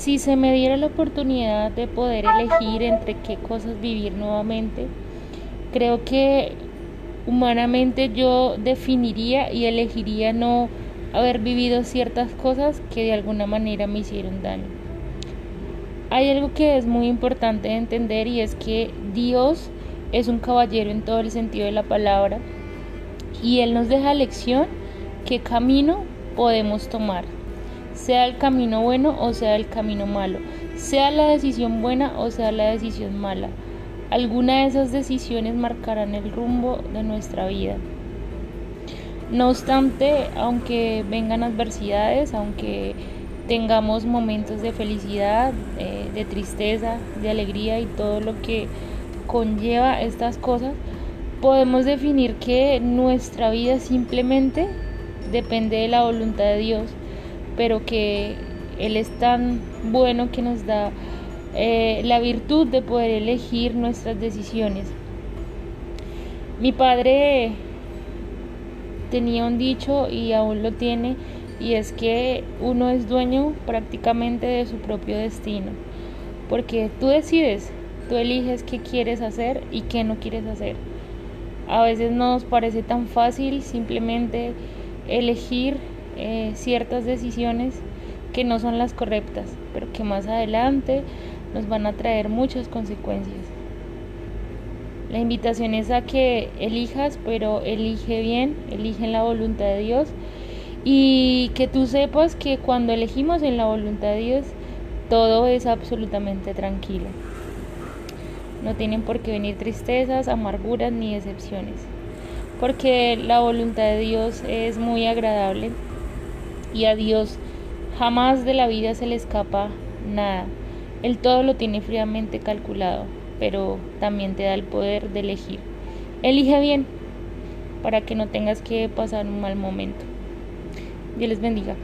si se me diera la oportunidad de poder elegir entre qué cosas vivir nuevamente, creo que humanamente yo definiría y elegiría no haber vivido ciertas cosas que de alguna manera me hicieron daño. Hay algo que es muy importante de entender y es que Dios es un caballero en todo el sentido de la palabra y Él nos deja lección qué camino podemos tomar, sea el camino bueno o sea el camino malo, sea la decisión buena o sea la decisión mala. Alguna de esas decisiones marcarán el rumbo de nuestra vida. No obstante, aunque vengan adversidades, aunque tengamos momentos de felicidad, eh, de tristeza, de alegría y todo lo que conlleva estas cosas, podemos definir que nuestra vida simplemente depende de la voluntad de Dios, pero que Él es tan bueno que nos da eh, la virtud de poder elegir nuestras decisiones. Mi padre tenía un dicho y aún lo tiene, y es que uno es dueño prácticamente de su propio destino, porque tú decides, tú eliges qué quieres hacer y qué no quieres hacer. A veces nos parece tan fácil simplemente elegir eh, ciertas decisiones que no son las correctas, pero que más adelante nos van a traer muchas consecuencias. La invitación es a que elijas, pero elige bien, elige en la voluntad de Dios y que tú sepas que cuando elegimos en la voluntad de Dios, todo es absolutamente tranquilo. No tienen por qué venir tristezas, amarguras ni decepciones, porque la voluntad de Dios es muy agradable y a Dios jamás de la vida se le escapa nada. Él todo lo tiene fríamente calculado, pero también te da el poder de elegir. Elige bien para que no tengas que pasar un mal momento. Dios les bendiga.